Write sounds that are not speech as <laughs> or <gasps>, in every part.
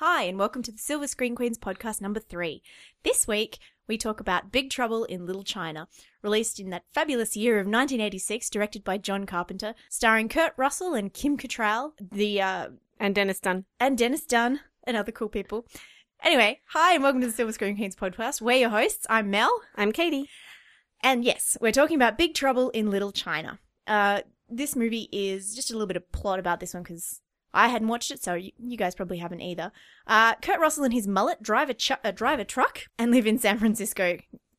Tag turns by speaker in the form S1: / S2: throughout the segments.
S1: Hi, and welcome to the Silver Screen Queens podcast number three. This week, we talk about Big Trouble in Little China, released in that fabulous year of 1986, directed by John Carpenter, starring Kurt Russell and Kim Cattrall, the uh,
S2: And Dennis Dun.
S1: and Dennis Dun and other cool people. Anyway, hi, and welcome to the Silver Screen Queens podcast. We're your hosts. I'm Mel,
S2: I'm Katie.
S1: and yes, we're talking about Big Trouble in Little China. Uh, this movie is just a little bit of plot about this one because I hadn't watched it, so you, guys probably haven't either. Uh, Kurt Russell and his mullet drive a, ch- uh, drive a truck and live in San Francisco.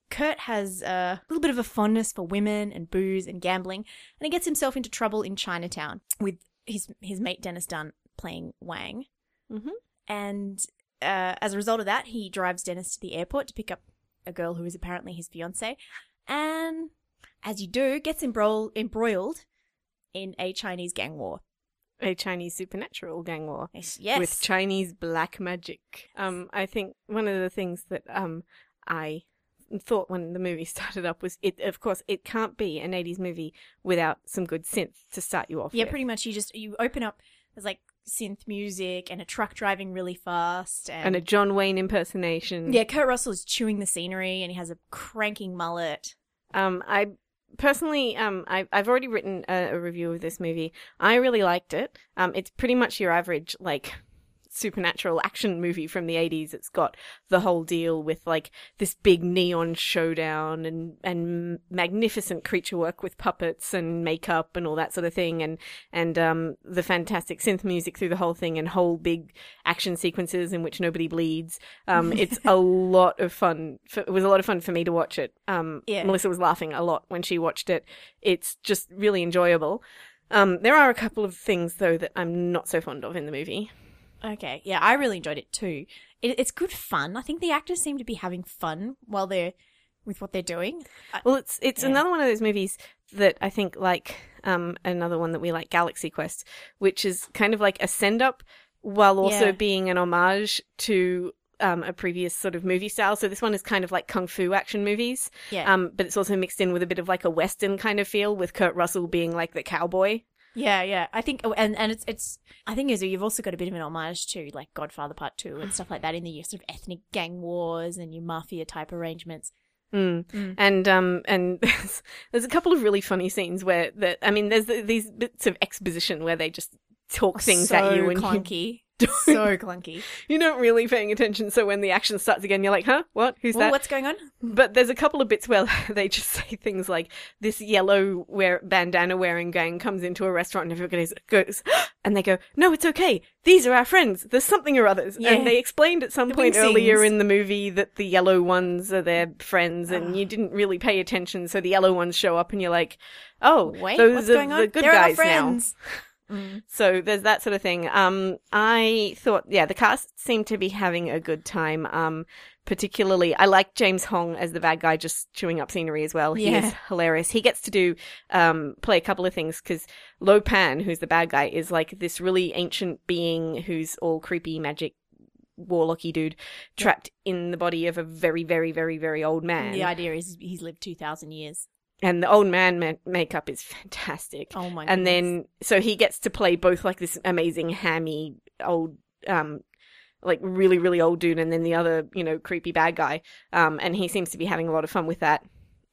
S1: Kurt has a little bit of a fondness for women and booze and gambling, and he gets himself into trouble in Chinatown with his his mate Dennis Dun playing Wang.
S2: Mhm.
S1: And uh, as a result of that, he drives Dennis to the airport to pick up a girl who is apparently his fiance, and as you do, gets embroiled embroiled in a Chinese gang war.
S2: A Chinese supernatural gang war.
S1: Yes.
S2: With Chinese black magic. Um, I think one of the things that um I thought when the movie <laughs> started up was it of course it can't be an 80s movie without some good synth to start you off
S1: yeah,
S2: with.
S1: pretty much. You just you open up. There's like synth music and a truck driving really fast, and,
S2: and a John Wayne impersonation.
S1: yeah, Kurt Russell is chewing the scenery, and he has a cranking mullet.
S2: Um, I personally, um, I, I've already written a, a review of this movie. I really liked it. Um, it's pretty much your average like supernatural action movie from the 80s it's got the whole deal with like this big neon showdown and and magnificent creature work with puppets and makeup and all that sort of thing and and um the fantastic synth music through the whole thing and whole big action sequences in which nobody bleeds. Um <laughs> it's a lot of fun for, it was a lot of fun for me to watch it. Um
S1: Yeah.
S2: melissa was laughing a lot when she watched it. It's just really enjoyable. Um there are a couple of things though that i'm not so fond of in the movie
S1: Okay, yeah, I really enjoyed it too. It, it's good fun. I think the actors seem to be having fun while they're with what they're doing.
S2: Well, it's it's
S1: Yeah.
S2: another one of those movies that I think like um another one that we like, Galaxy Quest, which is kind of like a send up while also
S1: Yeah.
S2: being an homage to um a previous sort of movie style. So this one is kind of like kung fu action movies,
S1: yeah,
S2: um, but it's also mixed in with a bit of like a western kind of feel, with Kurt Russell being like the cowboy.
S1: Yeah, yeah. I think, oh, and and it's it's. I think is you've also got a bit of an homage to like Godfather Part Two and stuff like that in the sort of ethnic gang wars and your mafia type arrangements.
S2: Mm.
S1: Mm.
S2: And um and there's, <laughs> there's a couple of really funny scenes where that I mean there's the, these bits of exposition where they just talk things
S1: so
S2: at you and
S1: clunky,
S2: don't-
S1: so <laughs> clunky.
S2: you're not really paying attention. So when the action starts again, you're like, huh? What? Who's
S1: Well,
S2: that?
S1: what's going on?
S2: But there's a couple of bits where <laughs> they just say things like, this yellow wear- bandana wearing gang comes into a restaurant and everybody goes, <gasps> and they go, no, it's okay. These are our friends. There's something or others.
S1: Yeah.
S2: And they explained at some
S1: The
S2: point earlier
S1: scenes.
S2: in the movie that the yellow ones are their friends and you ah. didn't really pay attention. So the yellow ones show up and you're like, oh,
S1: Wait,
S2: those
S1: what's
S2: are
S1: going on?
S2: the good
S1: They're our
S2: guys now. <laughs>
S1: Mm.
S2: So there's that sort of thing. Um, I thought, yeah, the cast seemed to be having a good time. Um, particularly, I like James Hong as the bad guy, just chewing up scenery as well. He
S1: Yeah.
S2: is hilarious. He gets to do, um, play a couple of things because Lo Pan, who's the bad guy, is like this really ancient being who's all creepy magic warlocky dude trapped in the body of a very, very, very, very old man.
S1: The idea is he's lived two thousand years.
S2: And the old man ma- makeup is fantastic
S1: Oh my!
S2: and
S1: goodness.
S2: then so he gets to play both like this amazing hammy old um like really really old dude and then the other you know creepy bad guy um and he seems to be having a lot of fun with that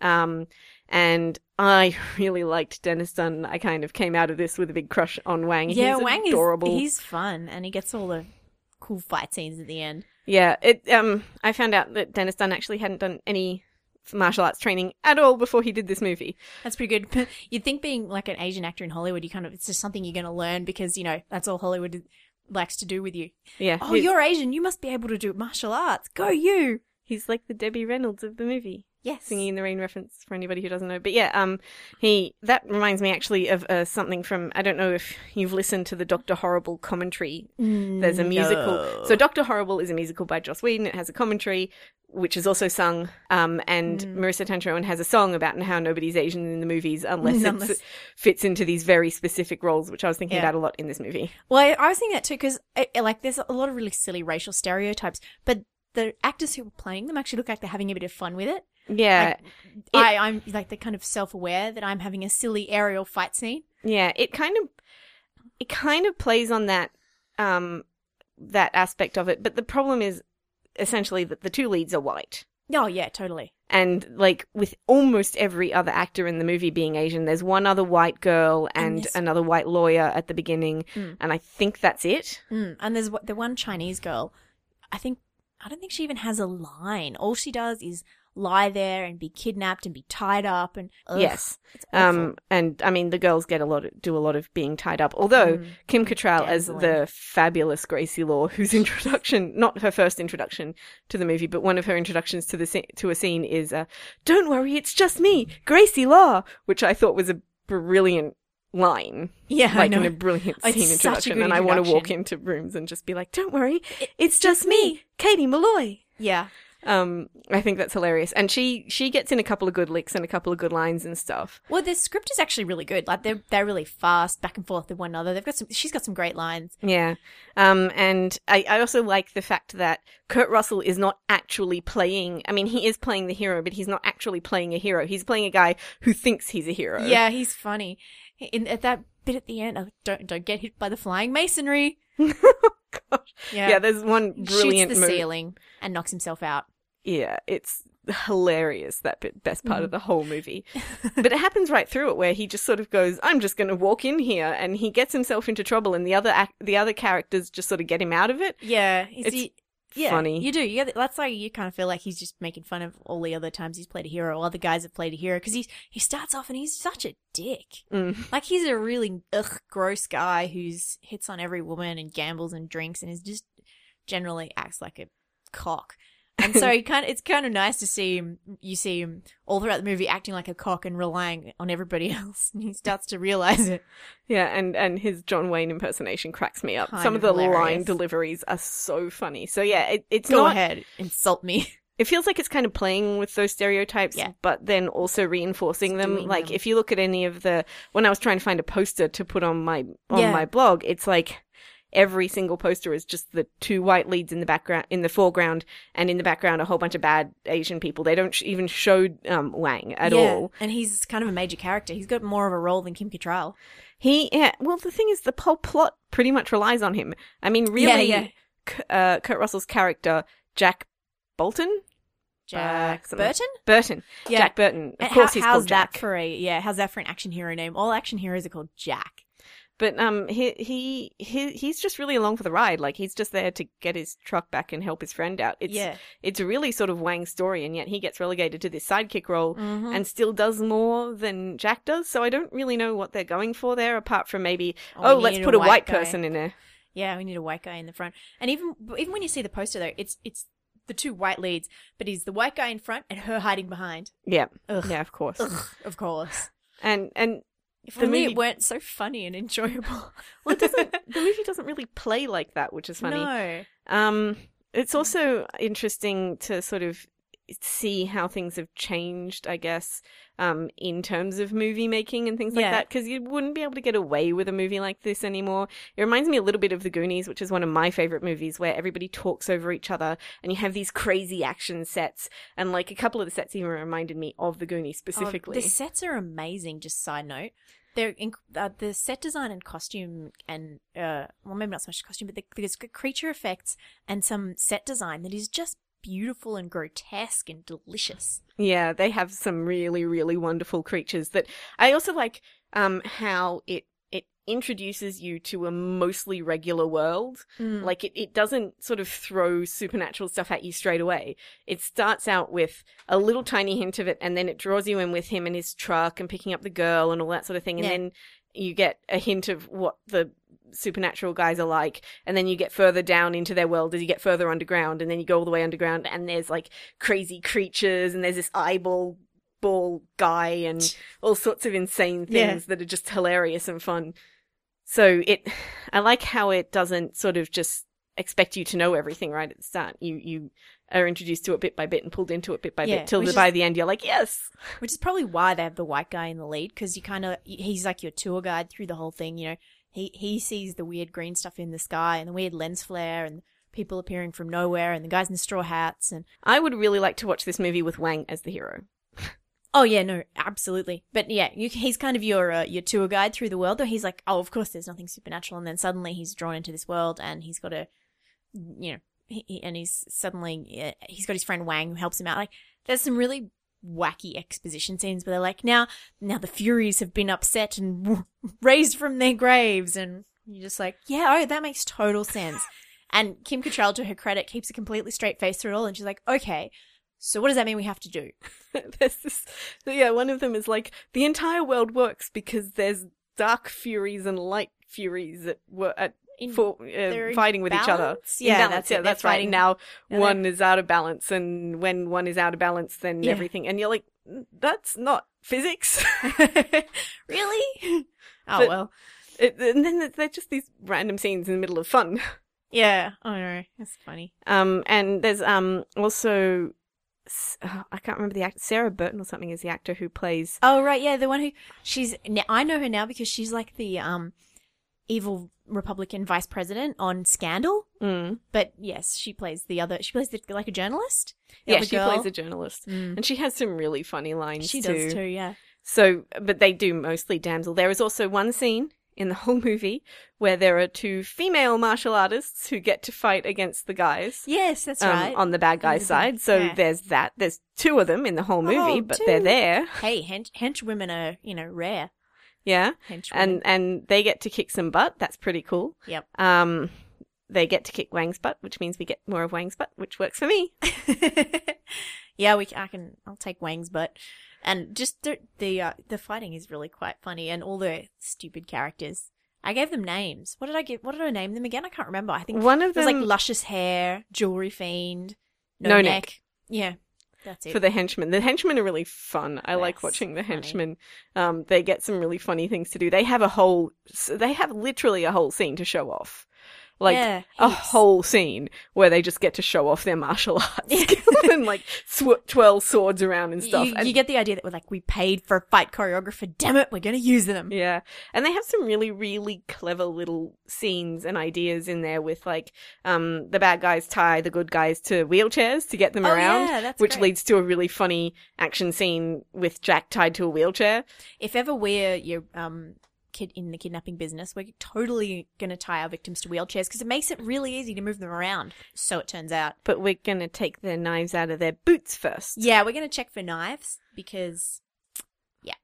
S2: um and I really liked Dennis Dun. I kind of came out of this with a big crush on Wang.
S1: yeah,
S2: he's
S1: Wang
S2: adorable.
S1: is he's fun and he gets all the cool fight scenes at the end.
S2: Yeah, it. Um, I found out that Dennis Dun actually hadn't done any martial arts training at all before he did this movie.
S1: That's pretty good. You'd think being like an Asian actor in Hollywood, you kind of it's just something you're going to learn because you know that's all Hollywood likes to do with you.
S2: Yeah.
S1: Oh, you're Asian. You must be able to do martial arts. Go you.
S2: he's like the Debbie Reynolds of the movie.
S1: Yes.
S2: Singing in the Rain reference for anybody who doesn't know. But yeah, um, he that reminds me actually of uh, something from I don't know if you've listened to the Doctor Horrible commentary. There's a musical.
S1: No.
S2: So Doctor Horrible is a musical by Joss Whedon. It has a commentary which is also sung. Um, and
S1: Mm.
S2: Maurissa Tancharoen has a song about how nobody's Asian in the movies unless, <laughs>
S1: Unless-
S2: it fits into these very specific roles, which I was thinking
S1: Yeah.
S2: about a lot in this movie.
S1: Well, I, I was thinking that too because like there's a lot of really silly racial stereotypes, but the actors who were playing them actually look like they're having a bit of fun with it.
S2: Yeah,
S1: I, I'm like they're kind of self-aware that I'm having a silly aerial fight scene.
S2: Yeah, it kind of it kind of plays on that um that aspect of it. But the problem is essentially that the two leads are white.
S1: Oh yeah, totally.
S2: And like with almost every other actor in the movie being Asian, there's one other white girl
S1: And
S2: and,
S1: this-
S2: another white lawyer at the beginning,
S1: Mm.
S2: and I think that's it.
S1: Mm. And there's the one Chinese girl. I think I don't think she even has a line. All she does is lie there and be kidnapped and be tied up and ugh,
S2: Yes. Um, and I mean the girls get a lot, of, do a lot of being tied up. Although
S1: Mm.
S2: Kim Cattrall as the fabulous Gracie Law, whose introduction, not her first introduction to the movie, but one of her introductions to the to a scene is, uh, "Don't worry, it's just me, Gracie Law," which I thought was a brilliant line,
S1: yeah,
S2: like in a brilliant
S1: It's
S2: scene
S1: a
S2: introduction. And I want to walk into rooms and just be like, "Don't worry, it's just me, Katie Malloy."
S1: yeah,
S2: Um, I think that's hilarious, and she she gets in a couple of good licks and a couple of good lines and stuff.
S1: Well, the script is actually really good. Like they're they're really fast, back and forth with one another. They've got some. She's got some great lines.
S2: Yeah. Um, and I, I also like the fact that Kurt Russell is not actually playing, I mean, he is playing the hero, but he's not actually playing a hero. He's playing a guy who thinks he's a hero.
S1: Yeah, he's funny. In at that bit at the end, of don't don't get hit by the flying masonry. <laughs>
S2: Gosh.
S1: Yeah,
S2: Yeah, there's one brilliant
S1: shoots the
S2: mo-
S1: ceiling and knocks himself out.
S2: Yeah, it's hilarious, that bit, best part
S1: Mm.
S2: of the whole movie. <laughs> but it happens right through it where he just sort of goes, I'm just going to walk in here, and he gets himself into trouble, and the other act- the other characters just sort of get him out of it.
S1: Yeah,
S2: It's
S1: you- yeah,
S2: funny.
S1: You do. You get, that's like you kind of feel like he's just making fun of all the other times he's played a hero, all other guys have played a hero because he he starts off and he's such a dick.
S2: Mm. <laughs>
S1: Like he's a really ugh gross guy who's hits on every woman and gambles and drinks and is just generally acts like a cock. And so <laughs> he kind of, it's kind of nice to see him. You see him all throughout the movie acting like a cock and relying on everybody <laughs> else, and he starts to realize it.
S2: Yeah, and and his John Wayne impersonation cracks me up.
S1: Kind
S2: Some of
S1: of
S2: the line deliveries are so funny. So yeah, it, it's
S1: Go
S2: not.
S1: ahead, insult me. <laughs>
S2: It feels like it's kind of playing with those stereotypes,
S1: Yeah.
S2: but then also reinforcing them. Like
S1: them.
S2: if you look at any of the when I was trying to find a poster to put on my on
S1: Yeah.
S2: my blog, it's like every single poster is just the two white leads in the background in the foreground and in the background a whole bunch of bad asian people they don't sh- even show um, wang at
S1: Yeah,
S2: all
S1: and he's kind of a major character. He's got more of a role than Kim Cattrall.
S2: he yeah well the thing is the whole plot pretty much relies on him i mean really
S1: yeah.
S2: K- uh, kurt russell's character jack bolton
S1: Jack
S2: something.
S1: Burton.
S2: burton
S1: Yeah.
S2: jack burton of course
S1: how-
S2: he's
S1: how's
S2: called jack
S1: that for a yeah? How's that for an action hero name? All action heroes are called Jack.
S2: But um, he he he he's just really along for the ride. Like he's just there to get his truck back and help his friend out. It's
S1: yeah,
S2: it's a really sort of Wang story, and yet he gets relegated to this sidekick role
S1: Mhm.
S2: and still does more than Jack does. So I don't really know what they're going for there, apart from maybe
S1: Oh,
S2: oh, let's put
S1: a
S2: a
S1: white
S2: white person in there.
S1: yeah. We need a white guy in the front, and even even when you see the poster though, it's it's the two white leads, but he's the white guy in front and her hiding behind.
S2: Yeah,
S1: Ugh.
S2: yeah, of course.
S1: Ugh, of course.
S2: And and
S1: If
S2: The
S1: only
S2: movie-
S1: it weren't so funny and enjoyable. <laughs>
S2: well, it doesn't <laughs> the movie doesn't really play like that, which is funny.
S1: No.
S2: Um, it's also interesting to sort of see how things have changed, I guess, um, in terms of movie making and things like
S1: Yeah.
S2: that, because you wouldn't be able to get away with a movie like this anymore. It reminds me a little bit of The Goonies, which is one of my favorite movies, where everybody talks over each other and you have these crazy action sets. And like a couple of the sets even reminded me of The Goonies
S1: Oh,
S2: specifically.
S1: the sets are amazing. Just side note, they're uh, the set design and costume and uh, well, maybe not so much costume, but the, there's creature effects and some set design that is just beautiful and grotesque and delicious.
S2: Yeah, they have some really, really wonderful creatures that I also like um how it it introduces you to a mostly regular world.
S1: Like,
S2: Like it, it doesn't sort of throw supernatural stuff at you straight away. It starts out with a little tiny hint of it and then it draws you in with him and his truck and picking up the girl and all that sort of thing. And
S1: Yeah.
S2: then you get a hint of what the supernatural guys are like and then you get further down into their world as you get further underground and then you go all the way underground and there's like crazy creatures and there's this eyeball ball guy and all sorts of insane
S1: Yeah.
S2: things that are just hilarious and fun so it i like how it doesn't sort of just expect you to know everything right at the start you you are introduced to it bit by bit and pulled into it bit by
S1: Yeah,
S2: bit till the,
S1: is-
S2: by the end you're like yes
S1: which is probably why they have the white guy in the lead because you kind of he's like your tour guide through the whole thing. You know, he he sees the weird green stuff in the sky and the weird lens flare and people appearing from nowhere and the guys in the straw hats and
S2: i would really like to watch this movie with wang as the hero
S1: Oh yeah, no, absolutely. But yeah, you, he's kind of your uh, your tour guide through the world. Though he's like, oh, of course, there's nothing supernatural, and then suddenly he's drawn into this world, and he's got to you know, he, and he's suddenly he's got his friend Wang who helps him out. Like, there's some really wacky exposition scenes where they're like, now, now the Furies have been upset and <laughs> raised from their graves, and you're just like, yeah, oh, that makes total sense. and Kim Cattrall, to her credit, keeps a completely straight face through it all, and she's like, okay. So what does that mean we have to do? <laughs>
S2: there's this, yeah, one of them is like the entire world works because there's dark furies and light furies that were at
S1: In-
S2: for uh, fighting with each other.
S1: Yeah,
S2: balance,
S1: that's
S2: yeah,
S1: it. They're
S2: that's right.
S1: fighting-
S2: Now
S1: Yeah,
S2: one is out of balance, and when one is out of balance, then
S1: Yeah.
S2: everything, and you're like, "Mm, that's not physics. <laughs>
S1: really? <laughs> Oh
S2: But-
S1: well.
S2: it, and then they're just these random scenes in the middle of fun.
S1: Yeah. Oh no, that's funny.
S2: Um, and there's um also. oh, I can't remember the actor. Sarah Burton or something is the actor who plays.
S1: Oh right, yeah, the one who she's. I know her now because she's like the um evil Republican vice president on Scandal.
S2: Mm.
S1: But yes, she plays the other. She plays the, like a journalist.
S2: Yeah, she
S1: girl.
S2: plays a journalist,
S1: Mm.
S2: and she has some really funny lines.
S1: She
S2: too.
S1: does too. Yeah.
S2: So, but they do mostly damsel. There is also one scene in the whole movie where there are two female martial artists who get to fight against the guys.
S1: Yes, that's
S2: um,
S1: right.
S2: on the bad guy's
S1: the-
S2: side. So
S1: yeah.
S2: there's that. There's two of them in the whole movie,
S1: Oh,
S2: but they're there.
S1: hey, hench, henchwomen are you know rare.
S2: Yeah.
S1: Henchwomen.
S2: And and they get to kick some butt. That's pretty cool.
S1: yep.
S2: Um they get to kick Wang's butt, which means we get more of Wang's butt, which works for me. <laughs>
S1: yeah, we. I can. I'll take Wang's butt, and just the the uh, the fighting is really quite funny, and all the stupid characters. I gave them names. What did I give? What did I name them again? I can't remember. I think
S2: One of
S1: it was like luscious hair, jewelry fiend, no,
S2: No
S1: neck.
S2: neck.
S1: Yeah, that's it.
S2: for the henchmen. The henchmen are really fun. I like watching the henchmen. Um, they get some really funny things to do. They have a whole, they have literally a whole scene to show off. Like
S1: Yeah,
S2: a whole scene where they just get to show off their martial arts skills <laughs> and like sw- twirl swords around and stuff.
S1: You,
S2: and,
S1: you get the idea that we're like we paid for a fight choreographer. Damn it, we're gonna use them.
S2: yeah, and they have some really, really clever little scenes and ideas in there with like, um, the bad guys tie the good guys to wheelchairs to get them
S1: Oh,
S2: around,
S1: yeah, that's
S2: which
S1: great.
S2: leads to a really funny action scene with Jack tied to a wheelchair.
S1: If ever we're your um kid in the kidnapping business, we're totally gonna tie our victims to wheelchairs because it makes it really easy to move them around. So it turns out.
S2: but we're going to take their knives out of their boots first.
S1: Yeah, we're gonna check for knives because yeah,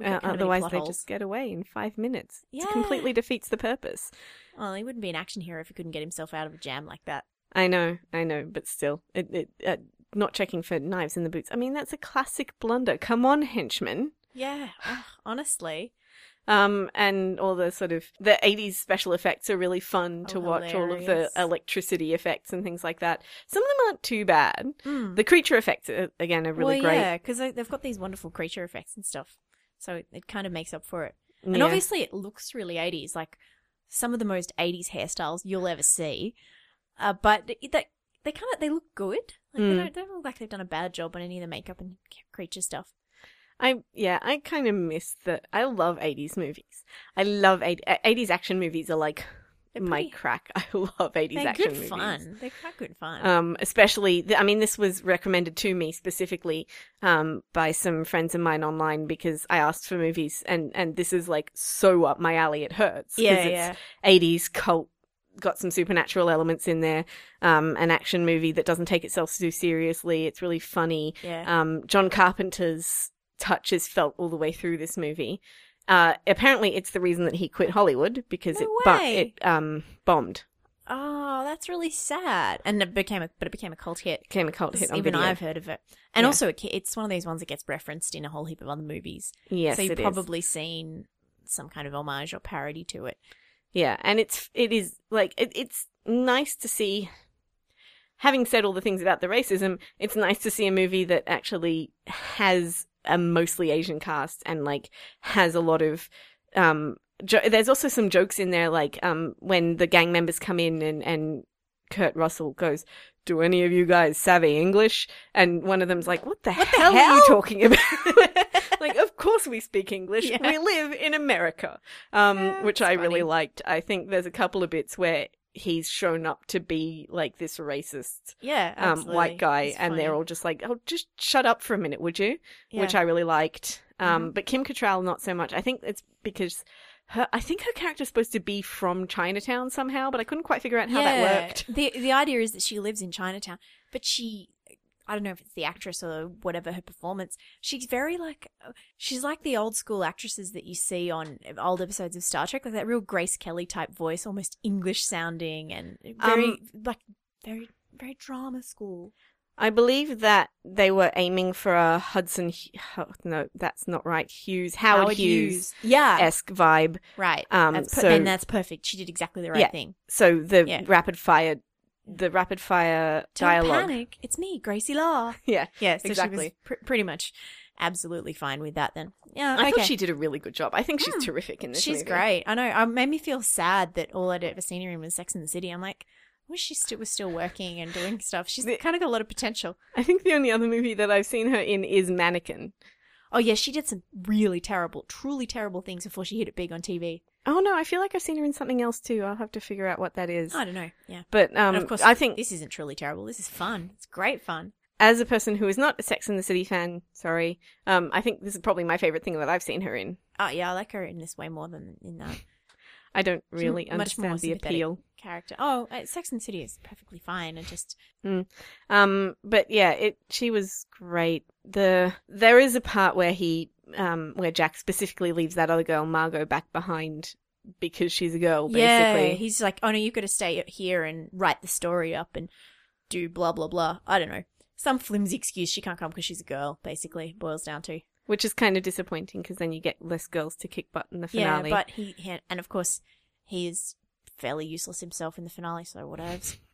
S2: Uh,
S1: got kind of many
S2: otherwise, they
S1: holes.
S2: just get away in five minutes.
S1: Yeah.
S2: It completely defeats the purpose.
S1: Well, he wouldn't be an action hero if he couldn't get himself out of a jam like that.
S2: I know, I know, but still, it, it uh, not checking for knives in the boots. I mean, that's a classic blunder. Come on, henchman.
S1: Yeah, honestly.
S2: Um, and all the sort of the '80s special effects are really fun to
S1: Oh,
S2: watch. All of the electricity effects and things like that. Some of them aren't too bad.
S1: Mm.
S2: The creature effects, are, again, are really
S1: well,
S2: great.
S1: yeah, because they've got these wonderful creature effects and stuff, so it, it kind of makes up for it. And
S2: Yeah.
S1: obviously, it looks really 80s, like some of the most 80s hairstyles you'll ever see. Uh, but they, they, they kind of they look good. Like
S2: Mm.
S1: they, don't, they don't look like they've done a bad job on any of the makeup and creature stuff.
S2: I yeah, I kind of miss the. I love '80s movies. I love 80, '80s action movies. Are like
S1: They're
S2: my
S1: pretty-
S2: crack. <laughs> I love '80s
S1: They're
S2: action
S1: good
S2: movies.
S1: fun. They're quite good fun.
S2: Um, especially, th- I mean, this was recommended to me specifically um, by some friends of mine online because I asked for movies, and and this is like so up my alley. It hurts.
S1: yeah,
S2: it's
S1: yeah.
S2: 80s cult. Got some supernatural elements in there. Um, an action movie that doesn't take itself too seriously. It's really funny.
S1: Yeah.
S2: Um, John Carpenter's touch is felt all the way through this movie. Uh, apparently, it's the reason that he quit Hollywood because
S1: No
S2: it, but
S1: way.
S2: it um, bombed.
S1: oh, that's really sad. And it became a, but it became a cult hit.
S2: Became a cult hit on
S1: Even
S2: video.
S1: I've heard of it. And
S2: Yeah.
S1: also, it, ca- it's one of these ones that gets referenced in a whole heap of other movies.
S2: Yes,
S1: so you've
S2: it is.
S1: probably seen some kind of homage or parody to it.
S2: Yeah, and it's it is like it, it's nice to see. Having said all the things about the racism, it's nice to see a movie that actually has a mostly Asian cast and like has a lot of. Um, jo- there's also some jokes in there, like um, when the gang members come in and and Kurt Russell goes, "Do any of you guys savvy English?" And one of them's like, "What the,
S1: What the
S2: hell, are you talking about?" <laughs> like, of course we speak English.
S1: Yeah.
S2: We live in America, um,
S1: Yeah,
S2: which I really liked. I think there's a couple of bits where he's shown up to be like this racist
S1: Yeah,
S2: um, white guy,
S1: It's
S2: and they're all just like, "Oh, just shut up for a minute, would you?"
S1: Yeah.
S2: Which I really liked. Um,
S1: Mhm.
S2: But Kim Cattrall, not so much. I think it's because her. I think her character's supposed to be from Chinatown somehow, but I couldn't quite figure out how that worked.
S1: The the idea is that she lives in Chinatown, but she I don't know if it's the actress or whatever her performance. She's very like she's like the old school actresses that you see on old episodes of Star Trek, like that real Grace Kelly type voice, almost English sounding and very
S2: Um,
S1: like very very drama school.
S2: I believe that they were aiming for a Hudson. Hu- No, that's not right. Hughes, Howard, Hughes
S1: yeah,
S2: esque vibe.
S1: right.
S2: Um,
S1: that's per-
S2: so-
S1: and that's perfect. She did exactly the right
S2: Yeah.
S1: thing.
S2: So the
S1: Yeah.
S2: rapid fire, the rapid fire
S1: Don't
S2: dialogue.
S1: panic. It's me, Gracie Law. <laughs>
S2: Yeah,
S1: Yeah, so
S2: exactly.
S1: She was pr- pretty much absolutely fine with that. Then, yeah,
S2: I
S1: okay.
S2: thought she did a really good job. I think she's
S1: Hmm.
S2: terrific in this. Movie.
S1: She's
S2: movie.
S1: great. I know. It made me feel sad that all I'd ever seen her in was Sex in the City. I'm like, I wish she st- was still working and doing stuff. She's
S2: The-
S1: kind of got a lot of potential.
S2: I think the only other movie that I've seen her in is Mannequin.
S1: Oh yeah, she did some really terrible, truly terrible things before she hit it big on TV.
S2: Oh no, I feel like I've seen her in something else too. I'll have to figure out what that is.
S1: I don't know. Yeah.
S2: But um,
S1: and of course,
S2: I think
S1: this isn't truly terrible. This is fun. It's great fun.
S2: as a person who is not a Sex and the City fan, sorry, um, I think this is probably my favorite thing that I've seen her in.
S1: Oh yeah, I like her in this way more than in that
S2: I don't
S1: She's
S2: really
S1: much more
S2: understand the appeal.
S1: character. Oh, uh, Sex and the City is perfectly fine and just
S2: Um, but yeah, it she was great. The there is a part where he um where Jack specifically leaves that other girl Margo back behind because she's a girl.
S1: yeah.
S2: Basically,
S1: He's like, oh no, you've got to stay here and write the story up and do blah blah blah. I don't know. Some flimsy excuse she can't come because she's a girl. Basically, boils down to.
S2: which is kind of disappointing because then you get less girls to kick butt in the finale.
S1: Yeah, but he, he and of course he is fairly useless himself in the finale. So whatevs. <laughs>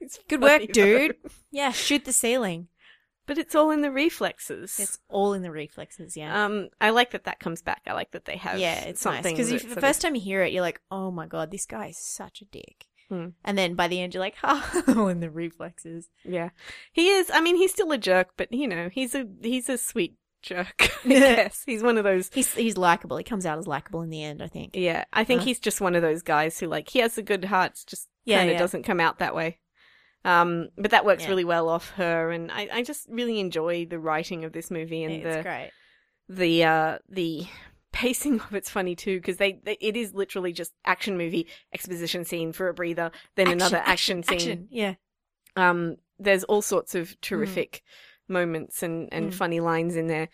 S2: It's
S1: Good work, dude. Yeah, shoot the ceiling.
S2: But it's all in the reflexes.
S1: It's all in the reflexes. Yeah.
S2: um, I like that that comes back. I like that they have
S1: yeah, it's nice because the first time you hear it, you're like, "Oh my god, this guy is such a dick,"
S2: Hmm.
S1: and then by the end, you're like, <laughs> oh, all in the reflexes."
S2: yeah, he is. I mean, he's still a jerk, but you know, he's a he's a sweet jerk. <laughs> yes, <laughs> he's one of those.
S1: He's he's likable. He comes out as likable in the end, I think.
S2: Yeah, I think
S1: Uh.
S2: he's just one of those guys who like he has a good heart, just
S1: Yeah,
S2: kind of
S1: yeah.
S2: doesn't come out that way. Um, but that works
S1: Yeah.
S2: really well off her, and I, I just really enjoy the writing of this movie and the
S1: great.
S2: the uh the pacing of it's funny too because they, they it is literally just action movie exposition scene for a breather, then another action, scene.
S1: action. Yeah,
S2: Um, there's all sorts of terrific moments and, and
S1: Mm.
S2: funny lines in there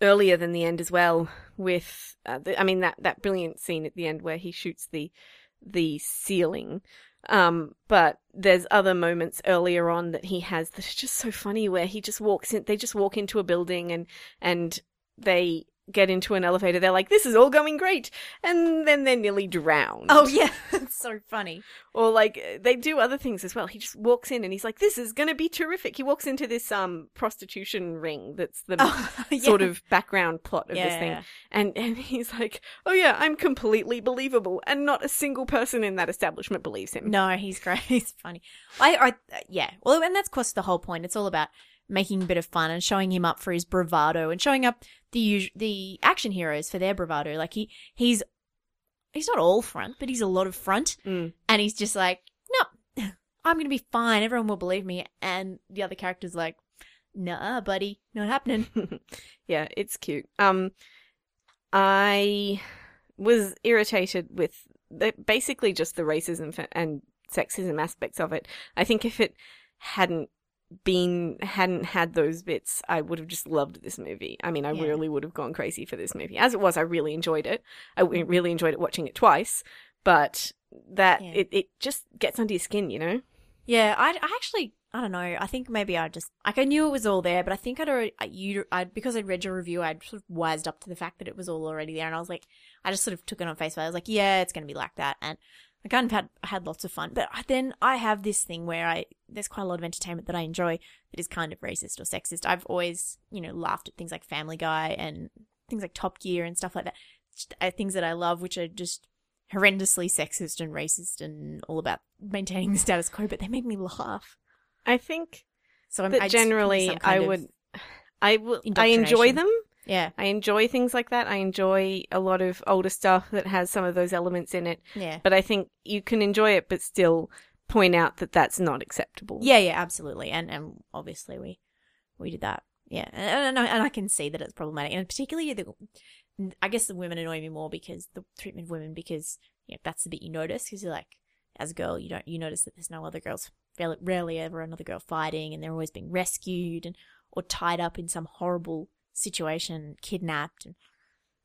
S2: earlier than the end as well. With, uh, the, I mean that that brilliant scene at the end where he shoots the the ceiling. Um, but there's other moments earlier on that he has that are just so funny where he just walks in. They just walk into a building and and they get into an elevator. They're like, "This is all going great," and then they're nearly drowned.
S1: Oh yeah, <laughs> it's so funny.
S2: Or like they do other things as well. He just walks in and he's like, "This is going to be terrific." He walks into this um prostitution ring that's the <laughs>
S1: Oh, yeah.
S2: sort of background plot of
S1: yeah,
S2: this thing. And and he's like, "Oh yeah, I'm completely believable." And not a single person in that establishment believes him.
S1: No, he's great. <laughs> He's funny. I, I, yeah. Well, and that's of course the whole point. It's all about making a bit of fun and showing him up for his bravado and showing up the the action heroes for their bravado. Like he, he's, he's not all front, but he's a lot of front,
S2: Mm.
S1: and he's just like, no, <laughs> I'm gonna be fine. Everyone will believe me. And the other character's like, nah, buddy, not happening. <laughs>
S2: yeah, it's cute. Um, I was irritated with the, basically just the racism and sexism aspects of it. I think if it hadn't been hadn't had those bits, I would have just loved this movie. I mean, I
S1: Yeah.
S2: really would have gone crazy for this movie. As it was, I really enjoyed it. I mm-hmm. really enjoyed it watching it twice, but that
S1: Yeah.
S2: it it just gets under your skin, you know.
S1: Yeah, I, I actually, I don't know. I think maybe I just, like, I knew it was all there, but I think I'd already, I, you, I, because I'd read your review, I'd sort of wised up to the fact that it was all already there, and I was like, I just sort of took it on face value. I was like, yeah, it's going to be like that, and I kind of had, I had lots of fun, but then I have this thing where I, there's quite a lot of entertainment that I enjoy that is kind of racist or sexist. I've always, you know, laughed at things like Family Guy and things like Top Gear and stuff like that. Uh, things that I love, which are just horrendously sexist and racist and all about maintaining the status quo, but they make me laugh.
S2: I think
S1: So I'm
S2: that
S1: I
S2: generally I would I will I enjoy them.
S1: Yeah,
S2: I enjoy things like that. I enjoy a lot of older stuff that has some of those elements in it.
S1: yeah,
S2: But I think you can enjoy it, but still point out that that's not acceptable.
S1: yeah, yeah, absolutely, and and obviously we we did that, yeah, and and, I- and I can see that it's problematic, and particularly the I guess the women annoy me more because the treatment of women because you know, that's the bit you notice because you're like, as a girl, you don't you notice that there's no other girls, rarely, rarely ever another girl fighting, and they're always being rescued and or tied up in some horrible situation, kidnapped. And,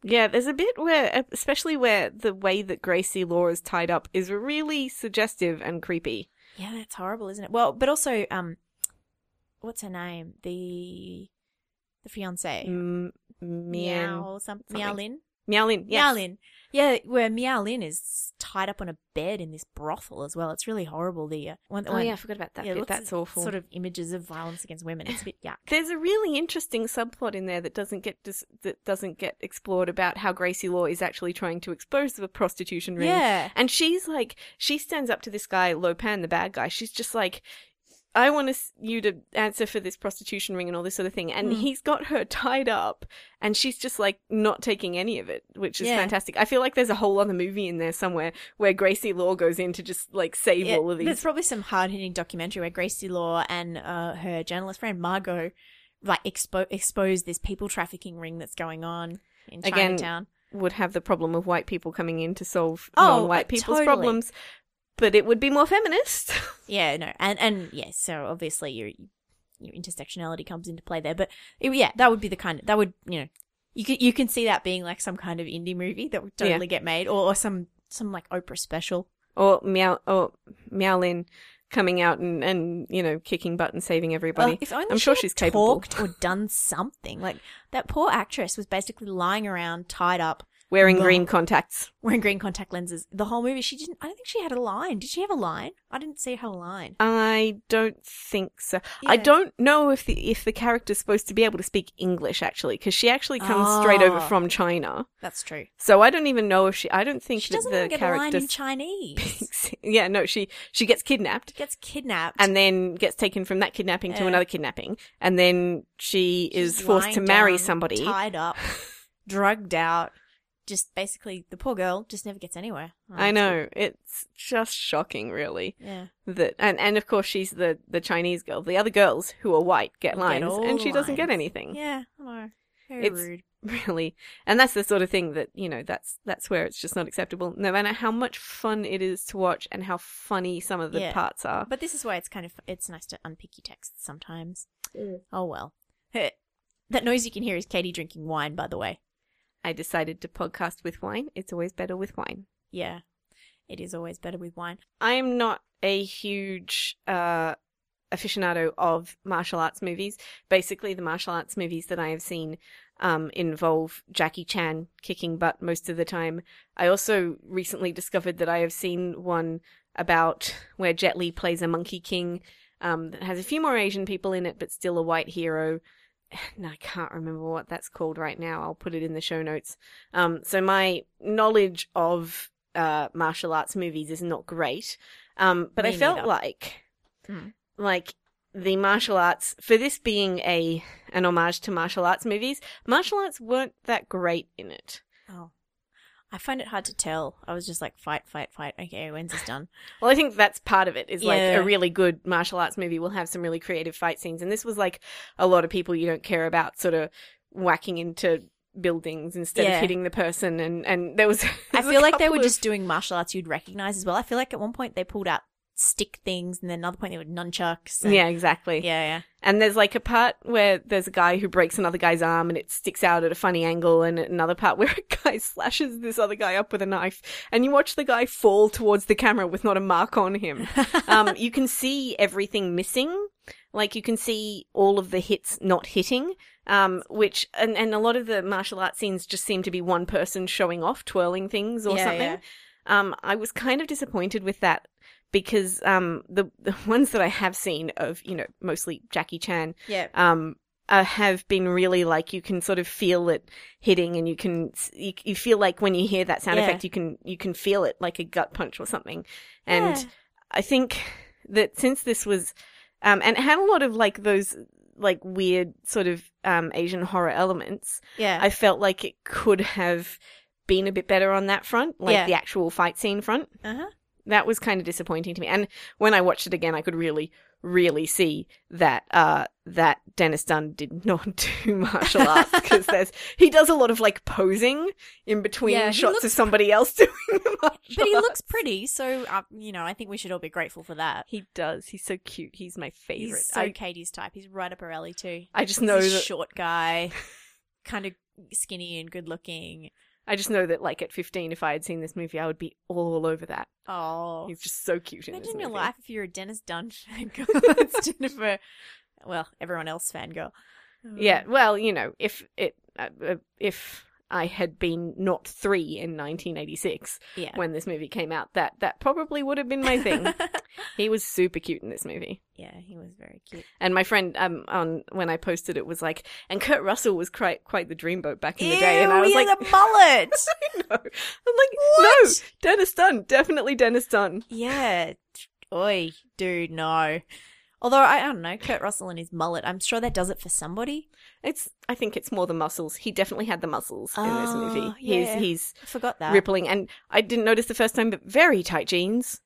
S2: Yeah, there's a bit where, especially where the way that Gracie Law is tied up is really suggestive and creepy.
S1: yeah, that's horrible, isn't it? Well, but also, um, what's her name? The the fiance.
S2: M- Meow.
S1: Meow something.
S2: something.
S1: Meow Lin.
S2: Meow Lin. Yes.
S1: Meow Lin. Yeah, where Miaolin is tied up on a bed in this brothel as well. It's really horrible. The uh, one,
S2: Oh,
S1: one-
S2: yeah, I forgot about that
S1: yeah,
S2: bit. That's
S1: of
S2: awful.
S1: Sort of images of violence against women. It's a bit yuck.
S2: There's a really interesting subplot in there that doesn't get dis- that doesn't get explored about how Gracie Law is actually trying to expose the prostitution ring.
S1: Yeah.
S2: And she's like, she stands up to this guy, Lo Pan, the bad guy. She's just like, I want you to answer for this prostitution ring and all this sort of thing. And
S1: Mm.
S2: he's got her tied up, and she's just like not taking any of it, which is
S1: Yeah.
S2: fantastic. I feel like there's a whole other movie in there somewhere where Gracie Law goes in to just like save
S1: Yeah,
S2: all of these.
S1: There's probably some hard hitting documentary where Gracie Law and uh, her journalist friend Margo like expo- expose this people trafficking ring that's going on in
S2: Again,
S1: Chinatown.
S2: Would have the problem of white people coming in to solve
S1: Oh,
S2: non-white
S1: uh,
S2: people's
S1: totally.
S2: problems, but it would be more feminist. <laughs>
S1: Yeah, no, and and yes, so obviously your your intersectionality comes into play there, but it, yeah, that would be the kind of that would you know you can you can see that being like some kind of indie movie that would
S2: Yeah.
S1: totally get made, or, or some some like Oprah special.
S2: or Meow or Meowlin coming out and, and you know kicking butt and saving everybody.
S1: Well, if only
S2: I'm
S1: she
S2: sure she's capable.
S1: talked or done something. Like that poor actress was basically lying around, tied up,
S2: Wearing green contacts.
S1: wearing green contact lenses. The whole movie, she didn't. I don't think she had a line. Did she have a line? I didn't see her line.
S2: I don't think so. I don't know if the if the character's supposed to be able to speak English actually, because she actually comes straight over
S1: Oh.
S2: from China.
S1: That's true.
S2: So I don't even know if she. I don't think
S1: She doesn't
S2: the
S1: get a line in Chinese.
S2: speaks- <laughs> yeah, no, she she gets kidnapped
S1: Gets kidnapped
S2: and then gets taken from that kidnapping to another kidnapping, and then she is forced to marry
S1: down,
S2: somebody.
S1: tied up, <laughs> drugged out. Just basically, the poor girl just never gets anywhere.
S2: I know it's just shocking, really.
S1: Yeah.
S2: That and and of course she's the the Chinese girl. The other girls who are white get
S1: Get
S2: lines,
S1: all
S2: and she doesn't get anything.
S1: Yeah. I know. Very
S2: It's-
S1: rude. <laughs>
S2: Really, and that's the sort of thing that you know. That's that's where it's just not acceptable. No matter how much fun it is to watch and how funny some of the
S1: Yeah.
S2: parts are.
S1: But this is why it's kind of it's nice to unpick your texts sometimes. Mm. Oh well. That noise you can hear is Katie drinking wine, by the way.
S2: I decided to podcast with wine. It's always better with wine.
S1: Yeah. It is always better with wine.
S2: I am not a huge uh, aficionado of martial arts movies. Basically, the martial arts movies that I have seen um, involve Jackie Chan kicking butt most of the time. I also recently discovered that I have seen one about where Jet Li plays a Monkey King um, that has a few more Asian people in it, but still a white hero. <laughs> And I can't remember what that's called right now. I'll put it in the show notes. Um, so my knowledge of uh, martial arts movies is not great. Um, but
S1: Me
S2: I felt
S1: neither.
S2: like,
S1: Mm.
S2: like the martial arts for this being a an homage to martial arts movies, martial arts weren't that great in it.
S1: Oh. I find it hard to tell. I was just like fight, fight, fight. Okay, when's this done? <laughs>
S2: Well, I think that's part of it. Is like
S1: Yeah.
S2: a really good martial arts movie will have some really creative fight scenes, and this was like a lot of people you don't care about, sort of whacking into buildings instead
S1: Yeah.
S2: of hitting the person, and and there was. <laughs>
S1: I
S2: there was a
S1: feel like they were
S2: of-
S1: just doing martial arts you'd recognize as well. I feel like at one point they pulled out stick things, and then another point they were nunchucks. and-
S2: Yeah, exactly.
S1: yeah, yeah.
S2: And there's like a part where there's a guy who breaks another guy's arm and it sticks out at a funny angle, and another part <laughs> where a guy slashes this other guy up with a knife, and you watch the guy fall towards the camera with not a mark on him. <laughs> um, you can see everything missing. Like you can see all of the hits not hitting, um, which and, and a lot of the martial arts scenes just seem to be one person showing off, twirling things or
S1: Yeah,
S2: something.
S1: yeah.
S2: Um, I was kind of disappointed with that because um, the the <laughs> ones that I have seen of you know mostly Jackie Chan
S1: Yeah.
S2: um, uh, have been really like you can sort of feel it hitting, and you can you, you feel like when you hear that sound
S1: Yeah.
S2: effect, you can you can feel it like a gut punch or something. And
S1: Yeah.
S2: I think that since this was, um, and it had a lot of like those like weird sort of um, Asian horror elements,
S1: Yeah.
S2: I felt like it could have been a bit better on that front, like
S1: Yeah.
S2: the actual fight scene front
S1: uh-huh.
S2: That was kind of disappointing to me. And when I watched it again, I could really, really see that uh that Dennis Dun did <laughs> not do martial <laughs> arts because there's he does a lot of like posing in between
S1: Yeah,
S2: shots
S1: looks
S2: of somebody else <laughs> doing the martial
S1: But he looks pretty, so uh, you know, I think we should all be grateful for that.
S2: he does he's so cute he's my favorite
S1: He's so
S2: I,
S1: Katie's type. He's right up her alley too.
S2: I just
S1: He's
S2: know
S1: a
S2: that
S1: short guy, kind of skinny and good looking.
S2: I just know that like at 15 if I had seen this movie I would be all over that.
S1: Oh,
S2: he's just so cute in this
S1: imagine your life if you're a Dennis Dun <laughs> fangirl instead of a, well, everyone else fangirl.
S2: Yeah, well, you know, if it uh, uh, if I had been not three in 1986
S1: yeah.
S2: when this movie came out, that that probably would have been my thing. <laughs> he was super cute in this movie,
S1: yeah, he was very cute.
S2: and my friend um on when I posted it was like, and Kurt Russell was quite quite the dreamboat back in the day, and I was like,
S1: a mullet. <laughs>
S2: no. I'm like, no, Dennis Dun, definitely Dennis Dun.
S1: yeah, oi, dude, no. Although I, I don't know, Kurt Russell and his mullet, I'm sure that does it for somebody.
S2: It's I think it's more the muscles. He definitely had the muscles in this
S1: Oh,
S2: movie.
S1: yeah.
S2: He's he's
S1: I forgot that.
S2: rippling, and I didn't notice the first time, but very tight jeans,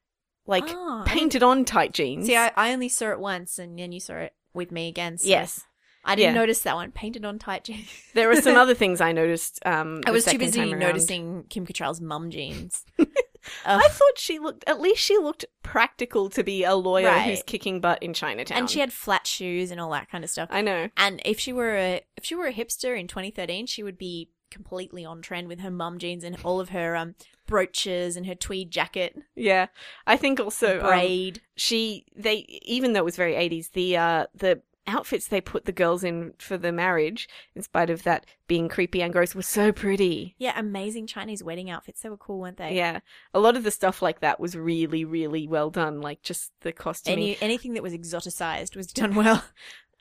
S2: like
S1: I
S2: painted on tight jeans.
S1: See, I, I only saw it once, and then you saw it with me again. So
S2: yes,
S1: I didn't
S2: yeah.
S1: notice that one. Painted on tight jeans.
S2: there were some <laughs> other things I noticed. Um,
S1: I
S2: the
S1: was too
S2: second
S1: busy
S2: time around.
S1: noticing Kim Cattrall's mum jeans. <laughs>
S2: I thought she looked at least she looked practical to be a lawyer
S1: Right.
S2: who's kicking butt in Chinatown.
S1: and she had flat shoes and all that kind of stuff.
S2: I know.
S1: And if she were a if she were a hipster in 2013, she would be completely on trend with her mum jeans and all of her um brooches and her tweed jacket
S2: Yeah, I think also um,
S1: braid.
S2: she they even though it was very 80s the uh the outfits they put the girls in for the marriage in spite of that being creepy and gross was so pretty
S1: yeah, amazing Chinese wedding outfits. They were cool, weren't they?
S2: yeah a lot of the stuff like that was really really well done like just the costume.
S1: Any anything that was exoticized was <laughs> done well.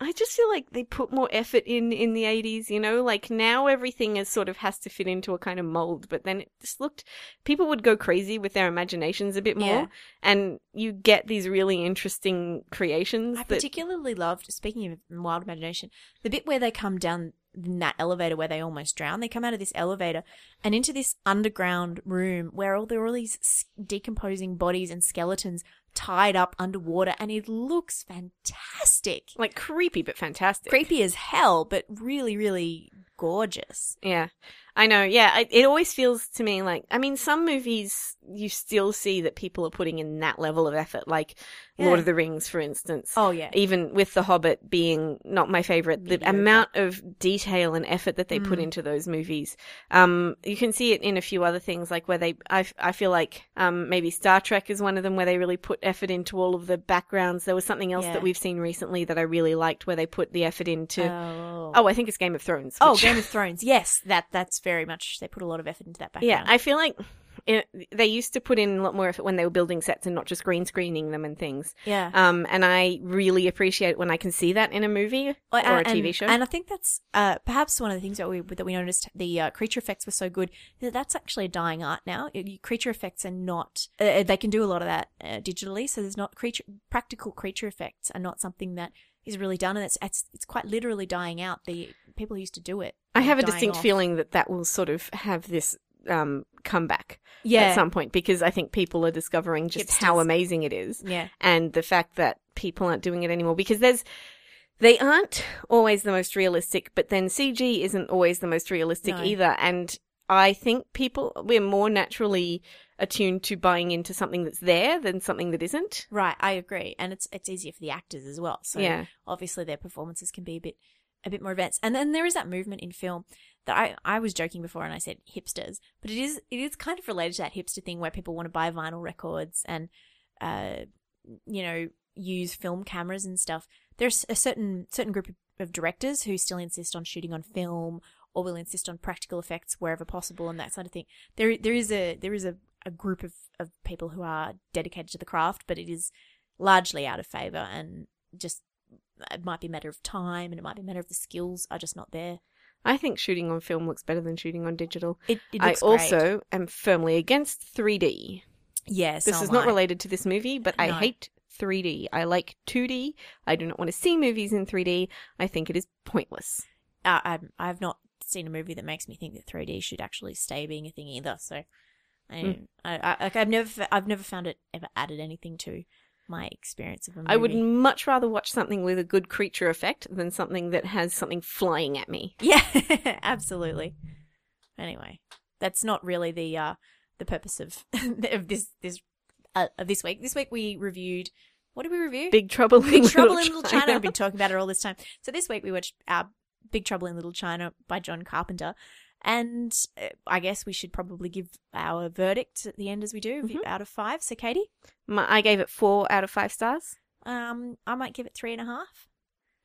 S2: I just feel like they put more effort in in the 80s you know like now everything is sort of has to fit into a kind of mold but then it just looked people would go crazy with their imaginations a bit more
S1: Yeah.
S2: and you get these really interesting creations
S1: I
S2: that
S1: particularly loved, speaking of wild imagination, the bit where they come down in that elevator where they almost drown. They come out of this elevator and into this underground room where all there are all these decomposing bodies and skeletons tied up underwater, and it looks fantastic.
S2: like creepy but fantastic.
S1: Creepy as hell, but really, really gorgeous.
S2: Yeah, I know. Yeah, I, it always feels to me like I mean, some movies you still see that people are putting in that level of effort, like Lord of the Rings, for instance.
S1: Oh yeah,
S2: Even with The Hobbit being not my favorite, the
S1: Mediocre.
S2: amount of detail and effort that they put
S1: Mm.
S2: into those movies, um, you can see it in a few other things, like where they, I, I feel like, um, maybe Star Trek is one of them where they really put effort into all of the backgrounds. There was something else
S1: Yeah.
S2: that we've seen recently that I really liked where they put the effort into.
S1: oh.
S2: oh, I think it's Game of Thrones.
S1: Oh, Game of Thrones. Yes, that that's very much. They put a lot of effort into that background. Yeah.
S2: I feel like it, they used to put in a lot more effort when they were building sets and not just green screening them and things.
S1: yeah.
S2: Um, and I really appreciate when I can see that in a movie or a
S1: and-
S2: TV show.
S1: And I think that's uh, perhaps one of the things that we that we noticed. The uh, creature effects were so good that that's actually a dying art now. Creature effects are not. Uh, they can do a lot of that uh, digitally, so there's not creature practical creature effects are not something that is really done, and it's it's it's quite literally dying out. The people who used to do it.
S2: I have a distinct
S1: off.
S2: feeling that that will sort of have this um, comeback
S1: Yeah.
S2: at some point because I think people are discovering just how amazing it is.
S1: Yeah.
S2: and the fact that people aren't doing it anymore because there's they aren't always the most realistic but then cg isn't always the most realistic
S1: No.
S2: either and i think people we're more naturally attuned to buying into something that's there than something that isn't
S1: Right, I agree, and it's it's easier for the actors as well. So
S2: Yeah.
S1: obviously their performances can be a bit a bit more advanced. And then there is that movement in film that I I was joking before and I said hipsters, but it is it is kind of related to that hipster thing where people want to buy vinyl records and uh you know use film cameras and stuff. There's a certain certain group of, directors who still insist on shooting on film or will insist on practical effects wherever possible and that sort of thing. There there is a there is a, a group of, of people who are dedicated to the craft, but it is largely out of favor and just it might be a matter of time and it might be a matter of the skills are just not there.
S2: I think shooting on film looks better than shooting on digital.
S1: It, it
S2: i
S1: looks great.
S2: also am firmly against 3d
S1: yes,
S2: this is not related to this movie but i hate 3d i like 2d i do not want to see movies in 3d i think it is pointless.
S1: Uh, I I've not seen a movie that makes me think that 3D should actually stay being a thing either. So, I,
S2: Mm.
S1: I, I like I've never I've never found it ever added anything to my experience of a movie.
S2: I would much rather watch something with a good creature effect than something that has something flying at me. <laughs>
S1: Yeah, <laughs> absolutely. Anyway, that's not really the uh the purpose of <laughs> of this this uh, of this week. This week we reviewed what did we review?
S2: Big Trouble in
S1: Big
S2: Little
S1: Trouble in Little China.
S2: China.
S1: I've been talking about it all this time. So this week we watched our Big Trouble in Little China by John Carpenter. And uh, I guess we should probably give our verdict at the end as we do,
S2: Mhm.
S1: out of five. So, Katie,
S2: My, I gave it four out of five stars.
S1: um, I might give it three and a half,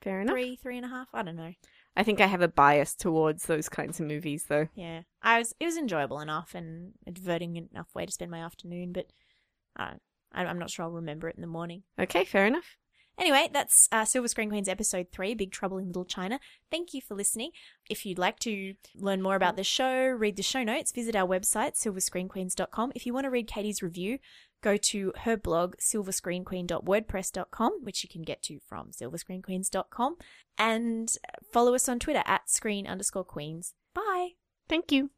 S2: Fair enough.
S1: three, three and a half. I don't know.
S2: I think I have a bias towards those kinds of movies, though.
S1: Yeah, I was. It was enjoyable enough and a diverting enough way to spend my afternoon. But I I- I'm not sure I'll remember it in the morning.
S2: Okay, fair enough.
S1: Anyway, that's uh, Silver Screen Queens episode three, Big Trouble in Little China. Thank you for listening. If you'd like to learn more about the show, read the show notes, visit our website, silverscreenqueens.com. If you want to read Katie's review, go to her blog, silverscreenqueen.wordpress.com, which you can get to from silverscreenqueens.com. And follow us on Twitter at screen underscore queens. Bye.
S2: Thank you.